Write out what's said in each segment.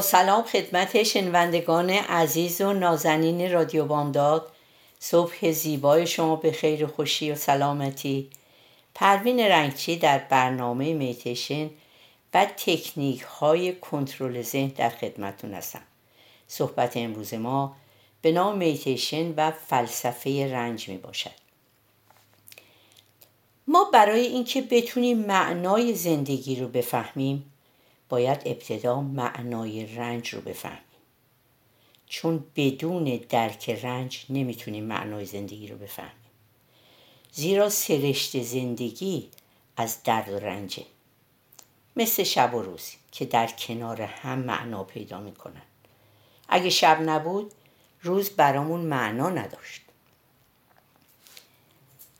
سلام خدمت شنوندگان عزیز و نازنین رادیو بامداد. صبح زیبای شما به خیر خوشی و سلامتی. پروین رنگچی در برنامه میتیشن و تکنیک های کنترل ذهن در خدمتون هستم. صحبت امروز ما به نام میتیشن و فلسفه رنج می باشد ما برای اینکه بتونیم معنای زندگی رو بفهمیم باید ابتدا معنای رنج رو بفهمیم. چون بدون درک رنج نمی‌تونیم معنای زندگی رو بفهمیم. زیرا سرشت زندگی از درد و رنجه. مثل شب و روز که در کنار هم معنا پیدا می‌کنن. اگه شب نبود روز برامون معنا نداشت.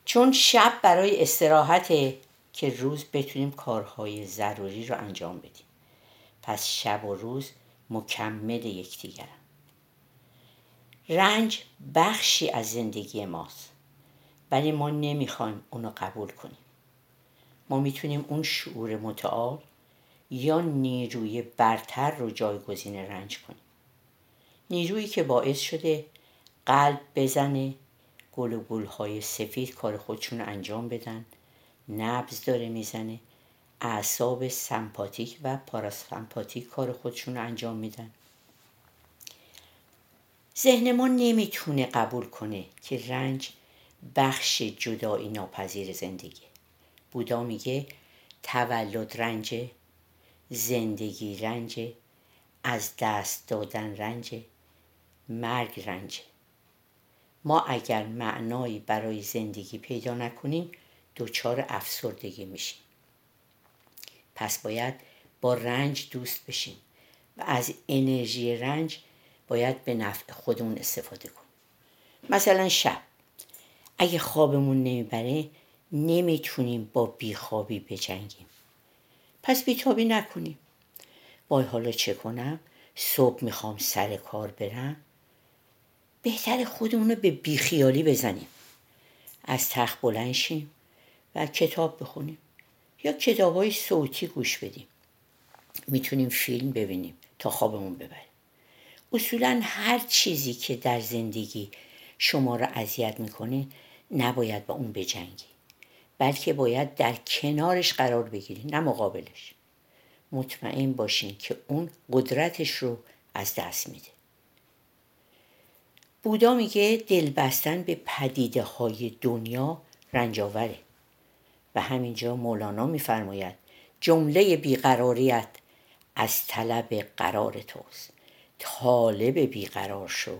چون شب برای استراحته که روز بتونیم کارهای ضروری رو انجام بدیم. پس شب و روز مکمل یکدیگرن رنج بخشی از زندگی ماست ولی ما نمی‌خوایم اونو قبول کنیم. ما می‌تونیم اون شعور متعال یا نیروی برتر رو جایگزین رنج کنیم. نیرویی که باعث شده قلب بزنه گل و گلهای سفید کار خودشون انجام بدن نبز داره می‌زنه اعصاب سمپاتیک و پاراسمپاتیک کار خودشون رو انجام میدن. ذهن ما نمی‌تونه قبول کنه که رنج بخش جدایی ناپذیر زندگی. بودا میگه تولد رنج زندگی رنج از دست دادن رنج مرگ رنج. ما اگر معنایی برای زندگی پیدا نکنیم دچار افسردگی میشیم. پس باید با رنج دوست بشیم و از انرژی رنج باید به نفع خودمون استفاده کنیم. مثلا شب. اگه خوابمون نمی‌بره نمی‌تونیم با بیخوابی بجنگیم. پس بیتابی نکنیم. وای حالا چه کنم؟ صبح می‌خوام سر کار برم. بهتر خودمون رو به بیخیالی بزنیم. از تخت بلند شیم و کتاب بخونیم. یا کتاب های صوتی گوش بدیم. می‌تونیم فیلم ببینیم تا خوابمون ببریم اصولا هر چیزی که در زندگی شما را اذیت می‌کنه نباید با اون بجنگی. بلکه باید در کنارش قرار بگیری نه مقابلش. مطمئن باشین که اون قدرتش رو از دست میده. بودا میگه دل بستن به پدیده های دنیا رنجاوره و همینجا مولانا میفرماید جمله بیقراریت از طلب قرار توست. طالب بیقرار شو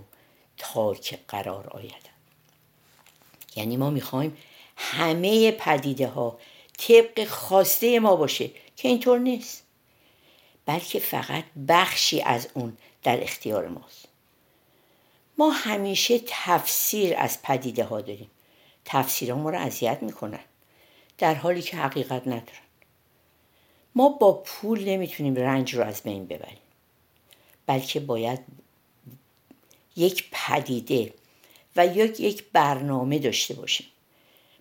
تا که قرار آید یعنی ما می‌خوایم همه پدیده ها طبق خواسته ما باشه که اینطور نیست. بلکه فقط بخشی از اون در اختیار ماست. ما همیشه تفسیر از پدیده ها داریم. تفسیر ما رو اذیت می‌کنن. در حالی که حقیقت ندارن. ما با پول نمی‌تونیم رنج رو از بین ببریم. بلکه باید یک پدیده و یک یک برنامه داشته باشیم.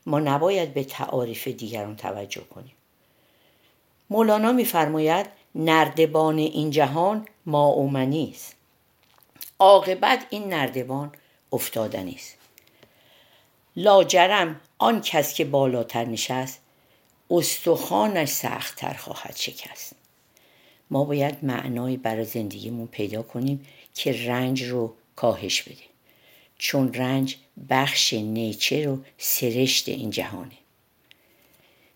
ما نباید به تعاریف دیگران توجه کنیم. مولانا میفرماید نردبان این جهان اومنی است. عاقبت این نردبان افتادنی است. لاجرم آن کس که بالاتر نشست استخوانش سختتر خواهد شکست. ما باید معنایی برای زندگیمون پیدا کنیم که رنج رو کاهش بده. چون رنج بخش نیچر و سرشت این جهانه.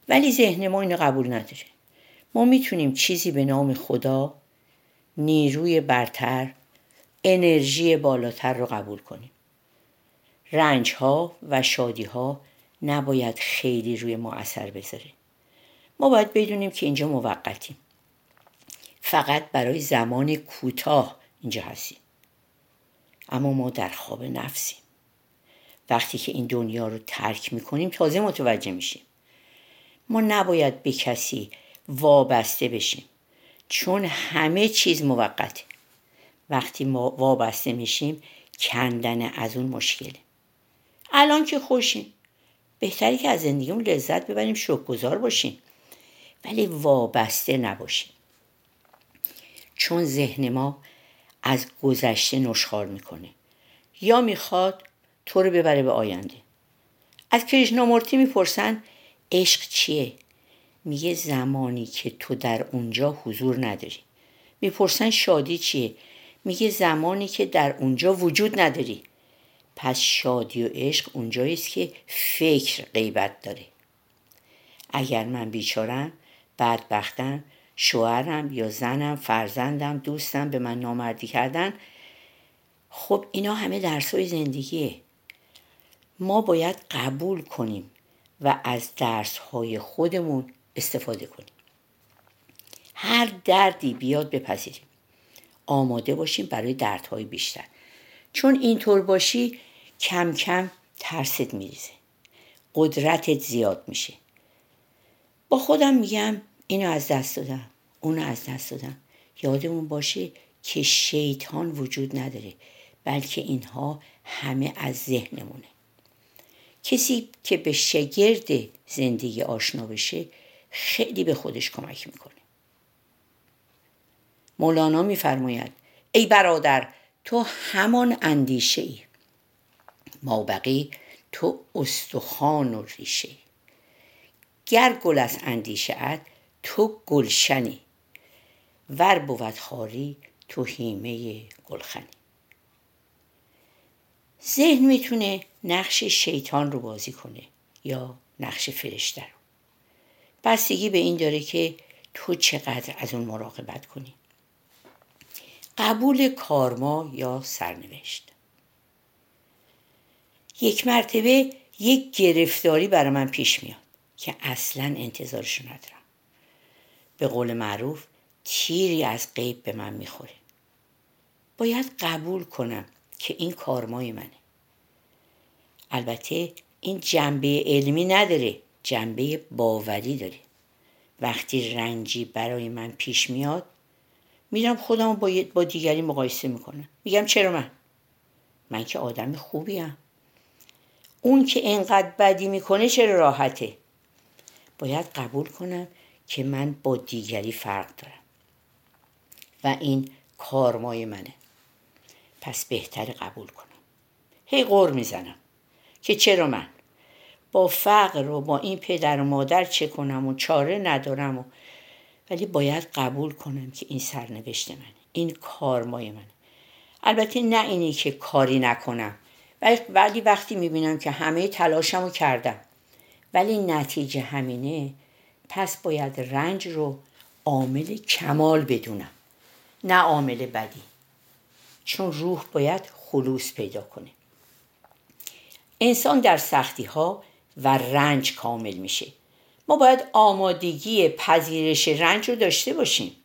ولی ذهن ما اینو قبول نداره. ما می‌تونیم چیزی به نام خدا نیروی برتر انرژی بالاتر رو قبول کنیم. رنج ها و شادی ها نباید خیلی روی ما اثر بذاره. ما باید بدونیم که اینجا موقتیم. فقط برای زمان کوتاه اینجا هستیم. اما ما در خواب نفسیم. وقتی که این دنیا رو ترک می‌کنیم تازه متوجه میشیم. ما نباید به کسی وابسته بشیم. چون همه چیز موقته. وقتی ما وابسته میشیم کندن از اون مشکله. الان که خوشیم. بهتری که از زندگیمون لذت ببریم شکرگزار باشیم. ولی وابسته نباشیم. چون ذهن ما از گذشته نشخار می‌کنه. یا می‌خواد تو رو ببره به آینده. از کریشنامورتی می‌پرسن عشق چیه؟ میگه زمانی که تو در اونجا حضور نداری. می‌پرسن شادی چیه؟ میگه زمانی که در اونجا وجود نداری. پس شادی و عشق اونجایی است که فکر غیبت داره. اگر من بیچارم بدبختم شوهرم یا زنم فرزندم دوستم به من نامردی کردن خب اینا همه درسای زندگیه. ما باید قبول کنیم و از درس های خودمون استفاده کنیم. هر دردی بیاد بپذیریم. آماده باشیم برای دردهای بیشتر. چون اینطور باشی کم کم ترست میریزه. قدرتت زیاد میشه. با خودم میگم اینو از دست دادم اونو از دست دادم. یادمون باشه که شیطان وجود نداره بلکه اینها همه از ذهنمونه. کسی که به شگرد زندگی آشنا بشه خیلی به خودش کمک می‌کنه. مولانا میفرماید ای برادر تو همان اندیشه ای ما بقی تو استخوان و ریشه. گر گل از اندیشه تو گلشنی. ور بود خاری تو هیمه گلخنی. ذهن می‌تونه نقش شیطان رو بازی کنه یا نقش فرشته رو. بستگی به این داره که تو چقدر از اون مراقبت کنی. قبول کارما یا سرنوشت. یک مرتبه یک گرفتاری برای من پیش میاد که اصلا انتظارشو ندارم. به قول معروف تیری از غیب به من می‌خوره. باید قبول کنم که این کارمای منه. البته این جنبه علمی نداره جنبه باوری داره. وقتی رنجی برای من پیش میاد میرم خودم با, با دیگری مقایسه می‌کنم. میگم چرا من؟ من که آدم خوبیم. اون که انقدر بدی می‌کنه چرا راحته؟ باید قبول کنم که من با دیگری فرق دارم. و این کارمای منه. پس بهتر قبول کنم. هی غور می‌زنم که چرا من؟ با فقر و با این پدر و مادر چه کنم و چاره ندارم و ولی باید قبول کنم که این سرنوشت منه. این کارمای منه. البته نه اینی که کاری نکنم. ولی وقتی می‌بینم که همه تلاشمو کردم. ولی نتیجه همینه پس باید رنج رو عامل کمال بدونم. نه عامل بدی. چون روح باید خلوص پیدا کنه. انسان در سختی ها و رنج کامل میشه. ما باید آمادگی پذیرش رنج رو داشته باشیم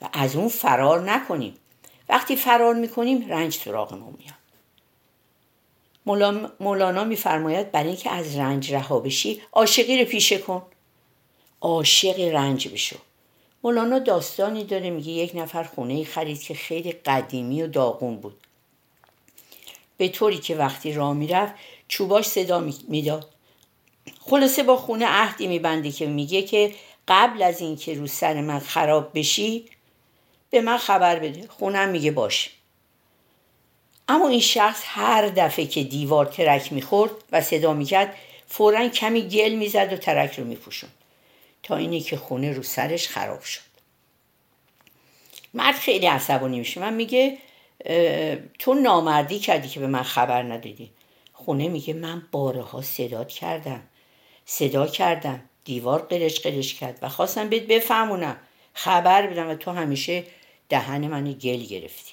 و از اون فرار نکنیم. وقتی فرار می‌کنیم رنج سراغمون میاد. مولانا میفرماید برای اینکه از رنج رها بشی عاشقی رو پیشه کن. عاشق رنج بشو. مولانا داستانی داره میگه یک نفر خونه خرید که خیلی قدیمی و داغون بود. به طوری که وقتی راه می‌رفت چوباش صدا می‌داد. خلاصه با خونه عهدی میبنده که میگه که قبل از اینکه رو سر من خراب بشی به من خبر بده. خونم میگه باش. اما این شخص هر دفعه که دیوار ترک می‌خورد و صدا می‌کرد فورا کمی گل می‌زد و ترک رو میپوشون تا اینی که خونه رو سرش خراب شد. مرد خیلی عصبانی میشه. من میگه تو نامردی کردی که به من خبر ندادی. خونه میگه من بارها صداد کردم. صدا کردم. دیوار قلش قلش کرد و خواستم بهت بفهمونم. خبر بدم و تو همیشه دهن من گل گرفتی.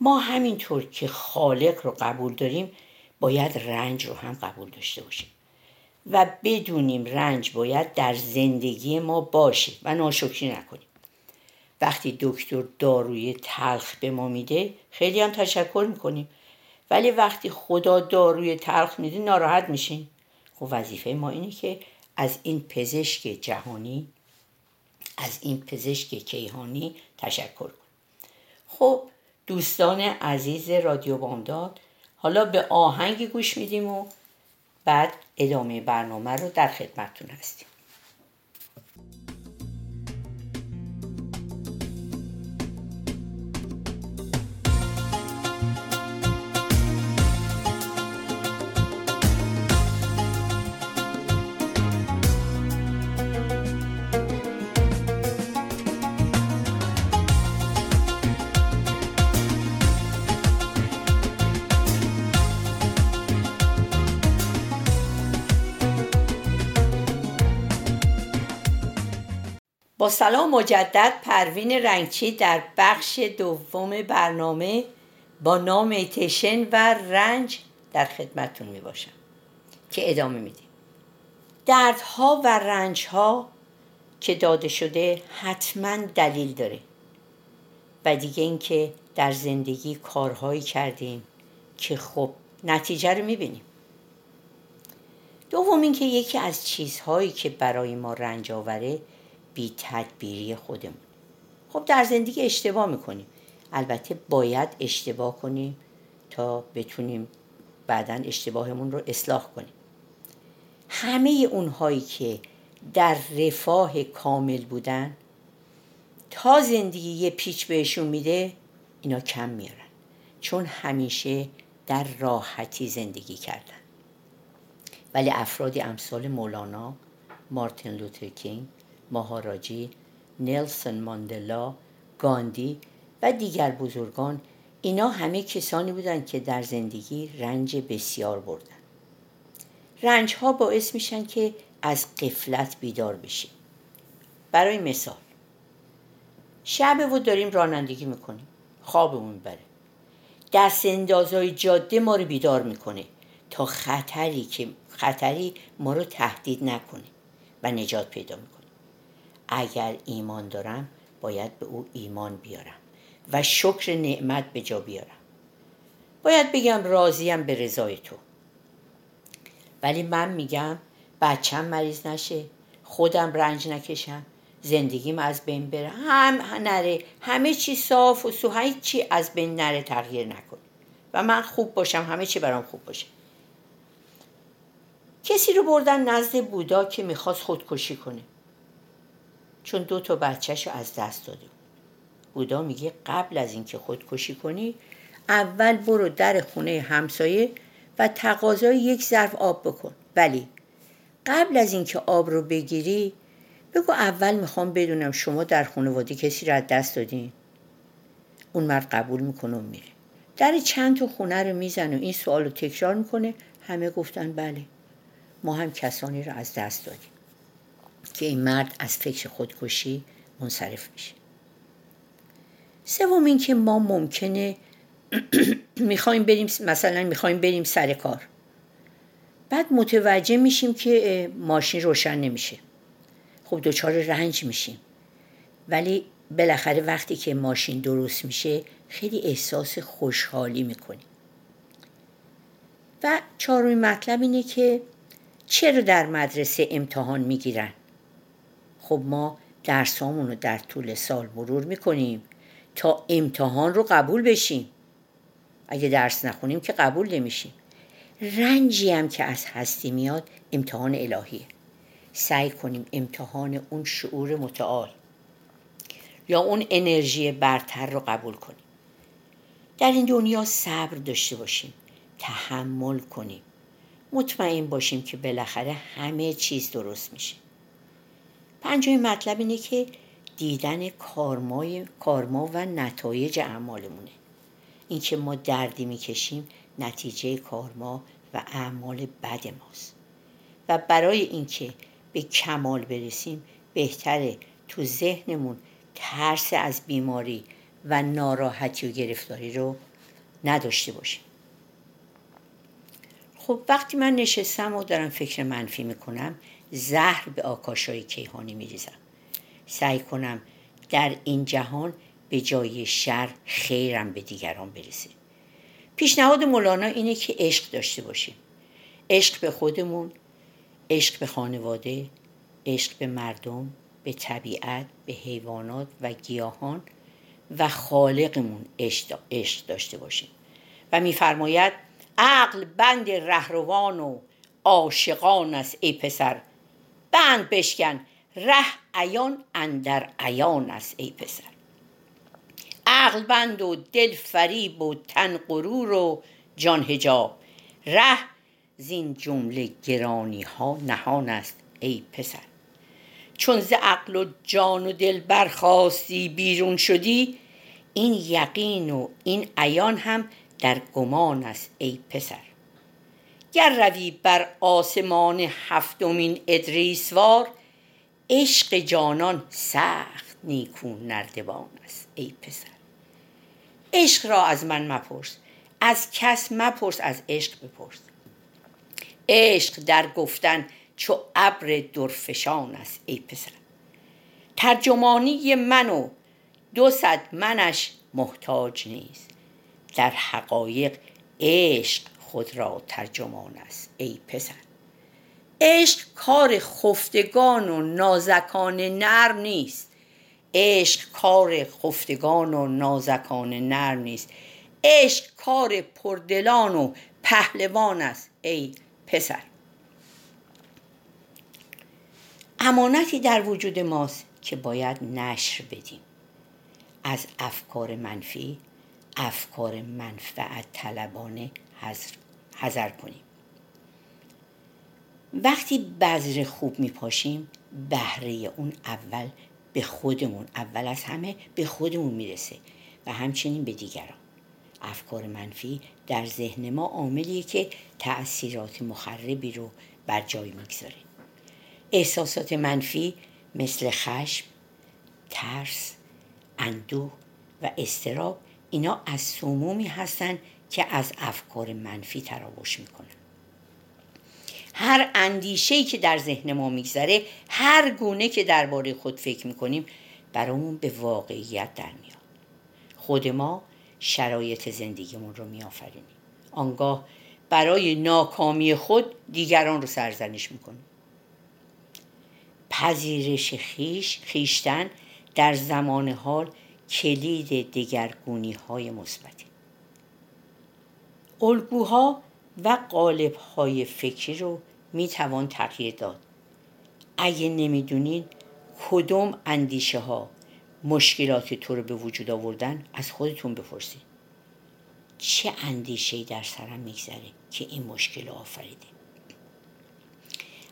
ما همینطور که خالق رو قبول داریم باید رنج رو هم قبول داشته باشیم. و بدونیم رنج باید در زندگی ما باشه و ناشکری نکنیم. وقتی دکتر داروی تلخ به ما میده خیلی هم تشکر می‌کنیم. ولی وقتی خدا داروی تلخ میده ناراحت میشین خب وظیفه ما اینه که از این پزشک جهانی از این پزشک کیهانی تشکر کنیم. خب دوستان عزیز رادیو بامداد حالا به آهنگ گوش میدیم و بعد ادامه برنامه رو در خدمتتون هستیم. سلام مجدد پروین رنگچی در بخش دوم برنامه با نام تشن و رنج در خدمتتون می باشم که ادامه میدیم. دردها و رنجها که داده شده حتما دلیل داره و دیگه اینکه در زندگی کارهایی کردیم که خب نتیجه رو می‌بینیم. دوم اینکه یکی از چیزهایی که برای ما رنج آوره بی تدبیری خودمون. خب در زندگی اشتباه می‌کنیم. البته باید اشتباه کنیم تا بتونیم بعدا اشتباهمون رو اصلاح کنیم. همه اونهایی که در رفاه کامل بودن تا زندگی یه پیچ بهشون میده اینا کم میارن. چون همیشه در راحتی زندگی کردن. ولی افرادی امثال مولانا مارتین لوتر ماهاراجی نلسون ماندلا گاندی و دیگر بزرگان اینا همه کسانی بودند که در زندگی رنج بسیار بردن رنج ها باعث میشن که از قفلت بیدار بشیم. برای مثال شب و داریم رانندگی می‌کنیم. خوابمون بره. دست اندازای جاده ما رو بیدار می‌کنه تا خطری که خطری ما رو تهدید نکنه و نجات پیدا می‌کنه. اگر ایمان دارم باید به او ایمان بیارم و شکر نعمت به جا بیارم. باید بگم راضیم به رضای تو. ولی من میگم بچم مریض نشه خودم رنج نکشم زندگیم از بین بره. هم نره همه چی صاف و سو چی از بین نره تغییر نکنه و من خوب باشم همه چی برام خوب باشه. کسی رو بردن نزد بودا که می‌خواست خودکشی کنه. چون دو تا بچهش از دست داده بود. بودا میگه قبل از اینکه خودکشی کنی اول برو در خونه همسایه و تقاضای یک ظرف آب بکن. ولی قبل از اینکه آب رو بگیری بگو اول می‌خوام بدونم شما در خانواده کسی رو از دست دادین. اون مرد قبول می‌کنه و میره. در چند تا خونه رو میزن و این سوال رو تکرار می‌کنه. همه گفتن بله ما هم کسانی رو از دست دادیم. که این مرد از فکر خودکشی منصرف میشه. سوم اینکه ما ممکنه می‌خوایم بریم مثلا می‌خوایم بریم سر کار. بعد متوجه میشیم که ماشین روشن نمیشه. خب دچار رنج میشیم. ولی بالاخره وقتی که ماشین درست میشه خیلی احساس خوشحالی می‌کنیم و چهارمین مطلب اینه که چرا در مدرسه امتحان می‌گیرن؟ خب ما درسامون رو در طول سال مرور می‌کنیم تا امتحان رو قبول بشیم. اگه درس نخونیم که قبول نمیشیم. رنجی هم که از هستی میاد امتحان الهیه. سعی کنیم امتحان اون شعور متعال یا اون انرژی برتر رو قبول کنیم. در این دنیا صبر داشته باشیم تحمل کنیم. مطمئن باشیم که بالاخره همه چیز درست میشه. پنجمین مطلب اینه که دیدن کارمای کارما و نتایج اعمالمونه. اینکه ما دردی می‌کشیم نتیجه کارما و اعمال بد ماست. و برای اینکه به کمال برسیم بهتره تو ذهنمون ترس از بیماری و ناراحتی و گرفتاری رو نداشته باشیم. خب وقتی من نشستم و دارم فکر منفی می‌کنم زهر به آکاشای کیهانی میریزم. سعی کنم در این جهان به جای شر خیرم به دیگران برسه. پیشنهاد مولانا اینه که عشق داشته باشیم. عشق به خودمون عشق به خانواده عشق به مردم به طبیعت به حیوانات و گیاهان و خالقمون عشق داشته باشیم. و میفرماید عقل بند رهروان و عاشقان است ای پسر. بند بشکن. ره عیان اندر عیان است ای پسر. عقل بند و دل فریب و تن غرور و جان هجاب ره زین جمله گرانی ها نهان است ای پسر. چون ز عقل و جان و دل برخواستی بیرون شدی این یقین و این عیان هم در گمان است ای پسر. گر روی بر آسمان هفتمین ادریسوار عشق جانان سخت نیکو نردبان است ای پسر. عشق را از من مپرس از کس مپرس از عشق بپرس. عشق در گفتن چو ابر درفشان است ای پسر. ترجمانی من و دو صد منش محتاج نیست. در حقایق عشق خود را ترجمان است ای پسر. عشق کار خفتگان و نازکان نرم نیست. عشق کار خفتگان و نازکان نرم نیست. عشق کار پردلان و پهلوان است ای پسر. امانتی در وجود ماست که باید نشر بدیم. از افکار منفی افکار منفعت طلبانه حذر کنیم. وقتی بذر خوب میپاشیم بهره اون اول به خودمون اول از همه به خودمون می‌رسه و همچنین به دیگران. افکار منفی در ذهن ما عاملیه که تأثیرات مخربی رو بر جای می‌گذاره. احساسات منفی مثل خشم ترس اندوه و استراب اینا از سمومی هستن که از افکار منفی تراوش می‌کنن هر اندیشه‌ای که در ذهن ما میگذره هر گونه که درباره خود فکر می‌کنیم برامون به واقعیت در میاد. خود ما شرایط زندگیمون رو میآفرینیم. آنگاه برای ناکامی خود دیگران رو سرزنش می‌کنیم. پذیرش خیش خیشتن در زمان حال کلید دگرگونی های مثبتی. الگوها و قالب های فکری رو می توان تغییر داد. اگه نمی‌دونید کدوم اندیشه ها مشکلات تو رو به وجود آوردن از خودتون بپرسید. چه اندیشه در سرم میگذره که این مشکل آفریده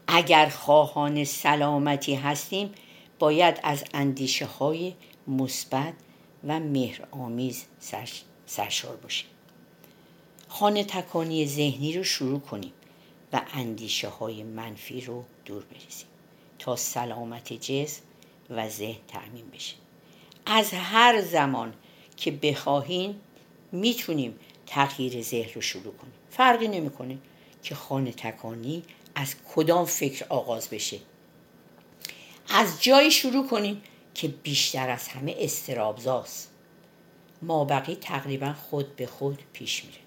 اگر خواهان سلامتی هستیم باید از اندیشه های مثبت و مهرآمیز سرشار باشیم. خانه تکانی ذهنی رو شروع کنیم و اندیشه های منفی رو دور بریزیم تا سلامت جسم و ذهن تعمین بشه. از هر زمان که بخواهین می‌تونیم تغییر ذهن رو شروع کنیم. فرقی نمی‌کنه که خانه تکانی از کدام فکر آغاز بشه. از جایی شروع کنیم که بیشتر از همه استرابزاست. ما بقی تقریبا خود به خود پیش میره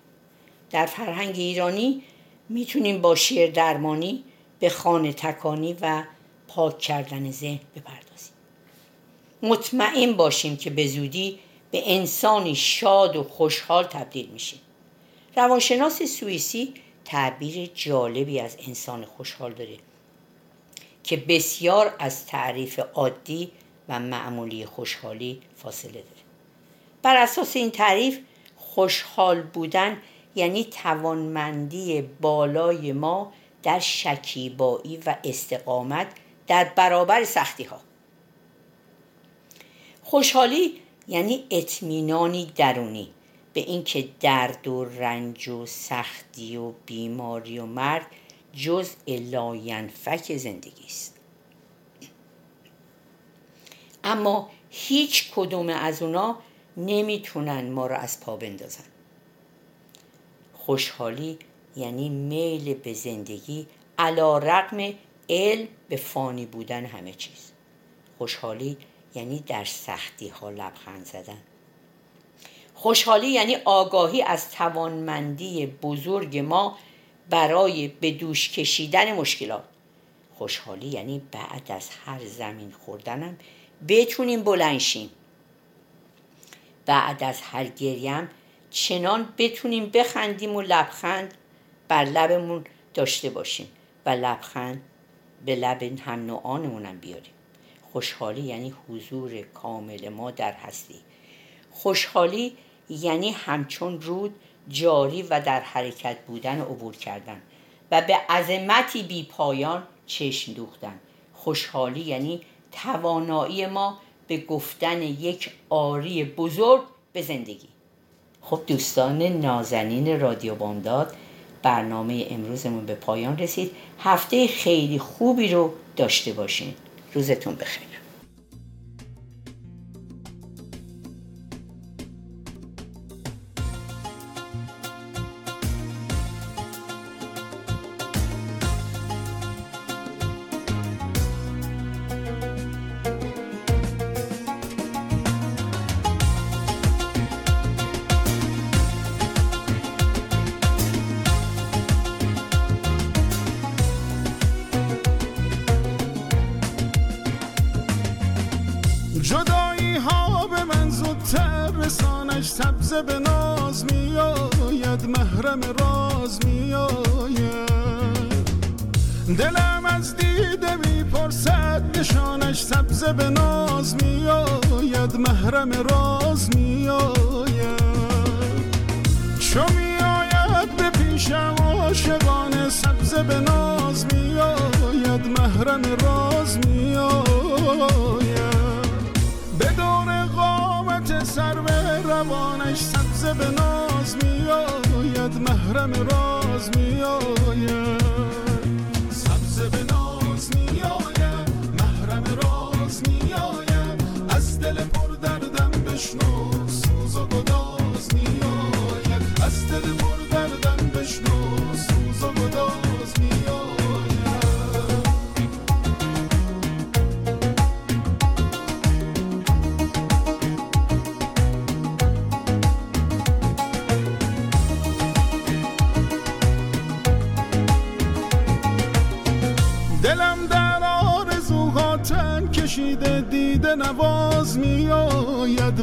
در فرهنگ ایرانی می‌تونیم با شیر درمانی به خانه تکانی و پاک کردن ذهن بپردازیم. مطمئن باشیم که به زودی به انسانی شاد و خوشحال تبدیل میشیم. روانشناس سوئیسی تعبیر جالبی از انسان خوشحال داره که بسیار از تعریف عادی و معمولی خوشحالی فاصله داره. بر اساس این تعریف خوشحال بودن یعنی توانمندی بالای ما در شکیبایی و استقامت در برابر سختی ها خوشحالی یعنی اطمینانی درونی به اینکه درد و رنج و سختی و بیماری و مرگ جز لاینفک زندگی است. اما هیچ کدوم از اونا نمی‌تونن ما را از پا بندازن. خوشحالی یعنی میل به زندگی علا رقم علم به فانی بودن همه چیز. خوشحالی یعنی در سختی ها لبخند زدن. خوشحالی یعنی آگاهی از توانمندی بزرگ ما برای به دوش کشیدن مشکلات. خوشحالی یعنی بعد از هر زمین خوردنم بتونیم بلنشیم بعد از هر گریم چنان بتونیم بخندیم و لبخند بر لبمون داشته باشیم و لبخند به لب هم نوعانمونم بیاریم. خوشحالی یعنی حضور کامل ما در هستی. خوشحالی یعنی همچون رود جاری و در حرکت بودن عبور کردن و به عظمتی بی پایان چشم دوختن. خوشحالی یعنی توانایی ما به گفتن یک آری بزرگ به زندگی. خب دوستان نازنین رادیو بامداد برنامه امروزمون به پایان رسید. هفته خیلی خوبی رو داشته باشین. روزتون بخیر. سبز به ناز میآید محرم راز میآید. دلم از دیده می‌پرسد نشانش سبز به ناز میآید محرم راز میآید. چو میآید به پیشم عاشقانه سبز به ناز میآید محرم راز میآید. به دور قامت سر به روانش سبز به ناز می آید محرم راز می آید سبز به ناز می آید محرم راز می آید از دل پر دردم بشنو.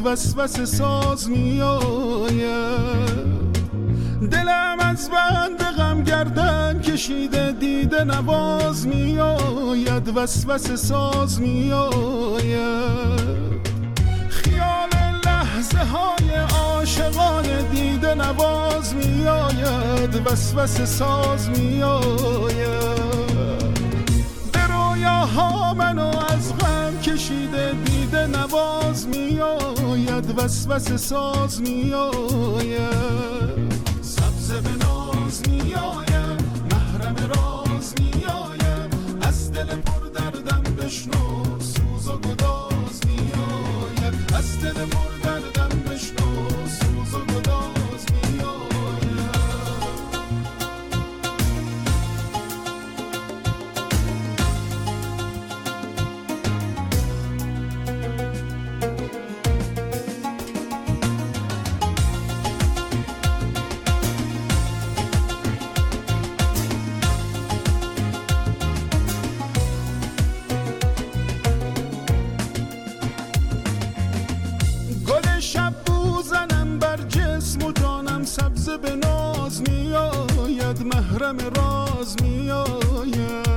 وسوسه ساز می آید دلم از بند غم گردن کشیده دیده نواز می آید وسوسه ساز می آید خیال لحظه های عاشقانه دیده نواز می آید وسوسه ساز می آید به رویاها منو وسوسه ساز می سبز به ناز می محرم راز می از دل پر دردم بشنو. سوز و گداز می از دل پر محرم راز می آید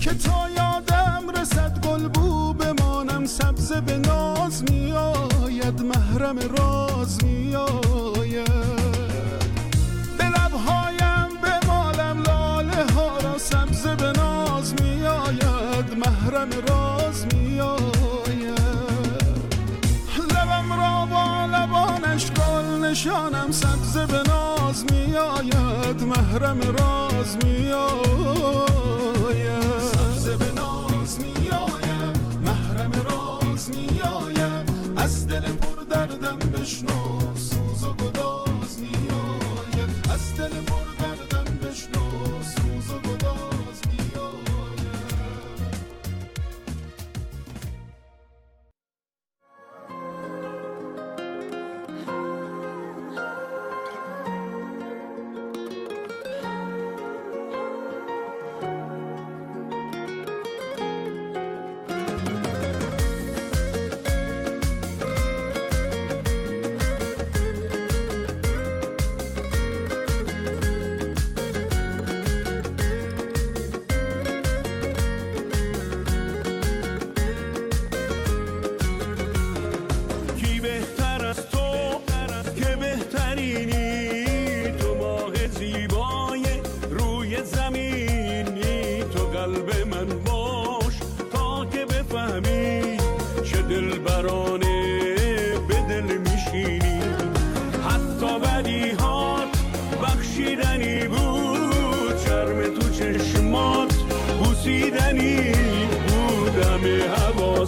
که تا یادم رسد گل بو بمانم سبز به ناز می آید محرم راز می آید به لبهایم به مالم لاله ها را سبز به ناز می آید محرم راز نشانم سبز به ناز می آید محرم راز می آید سبز به ناز می آید محرم راز می آید از دل پر دردم بشنو سوز و گداز می آید از دل پر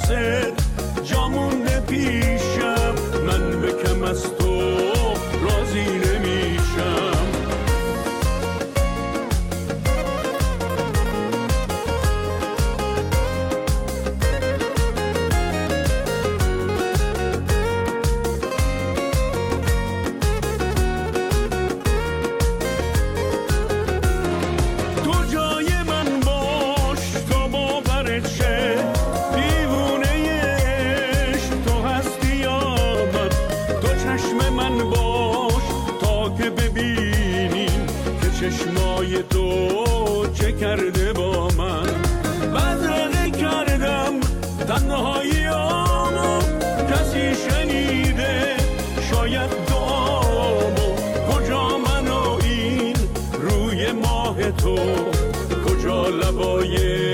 حاضر جامون پیشم من بکم از تو رازی labojé.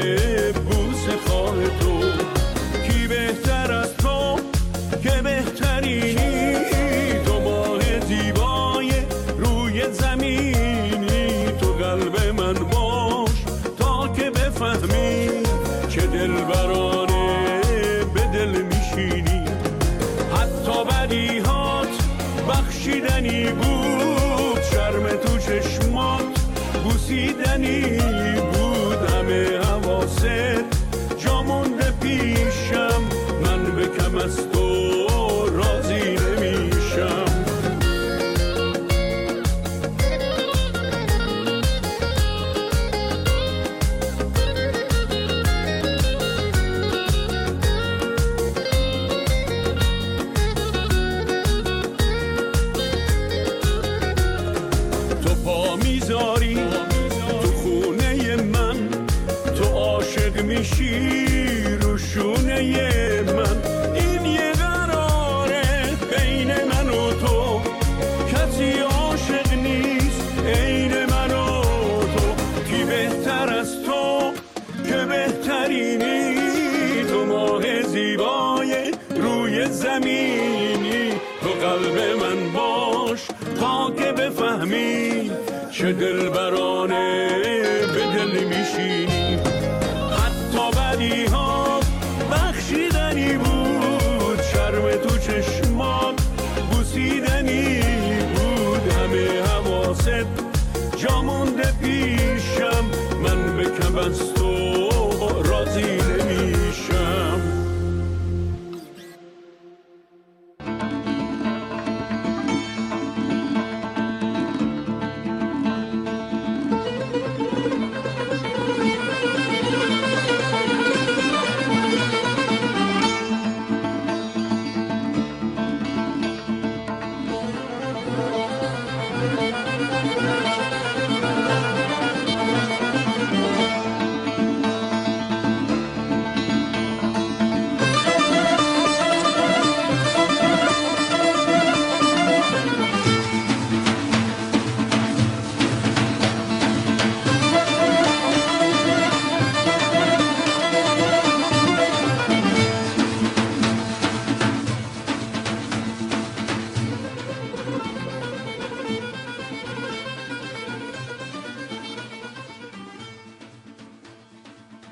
قلب که دلبرانه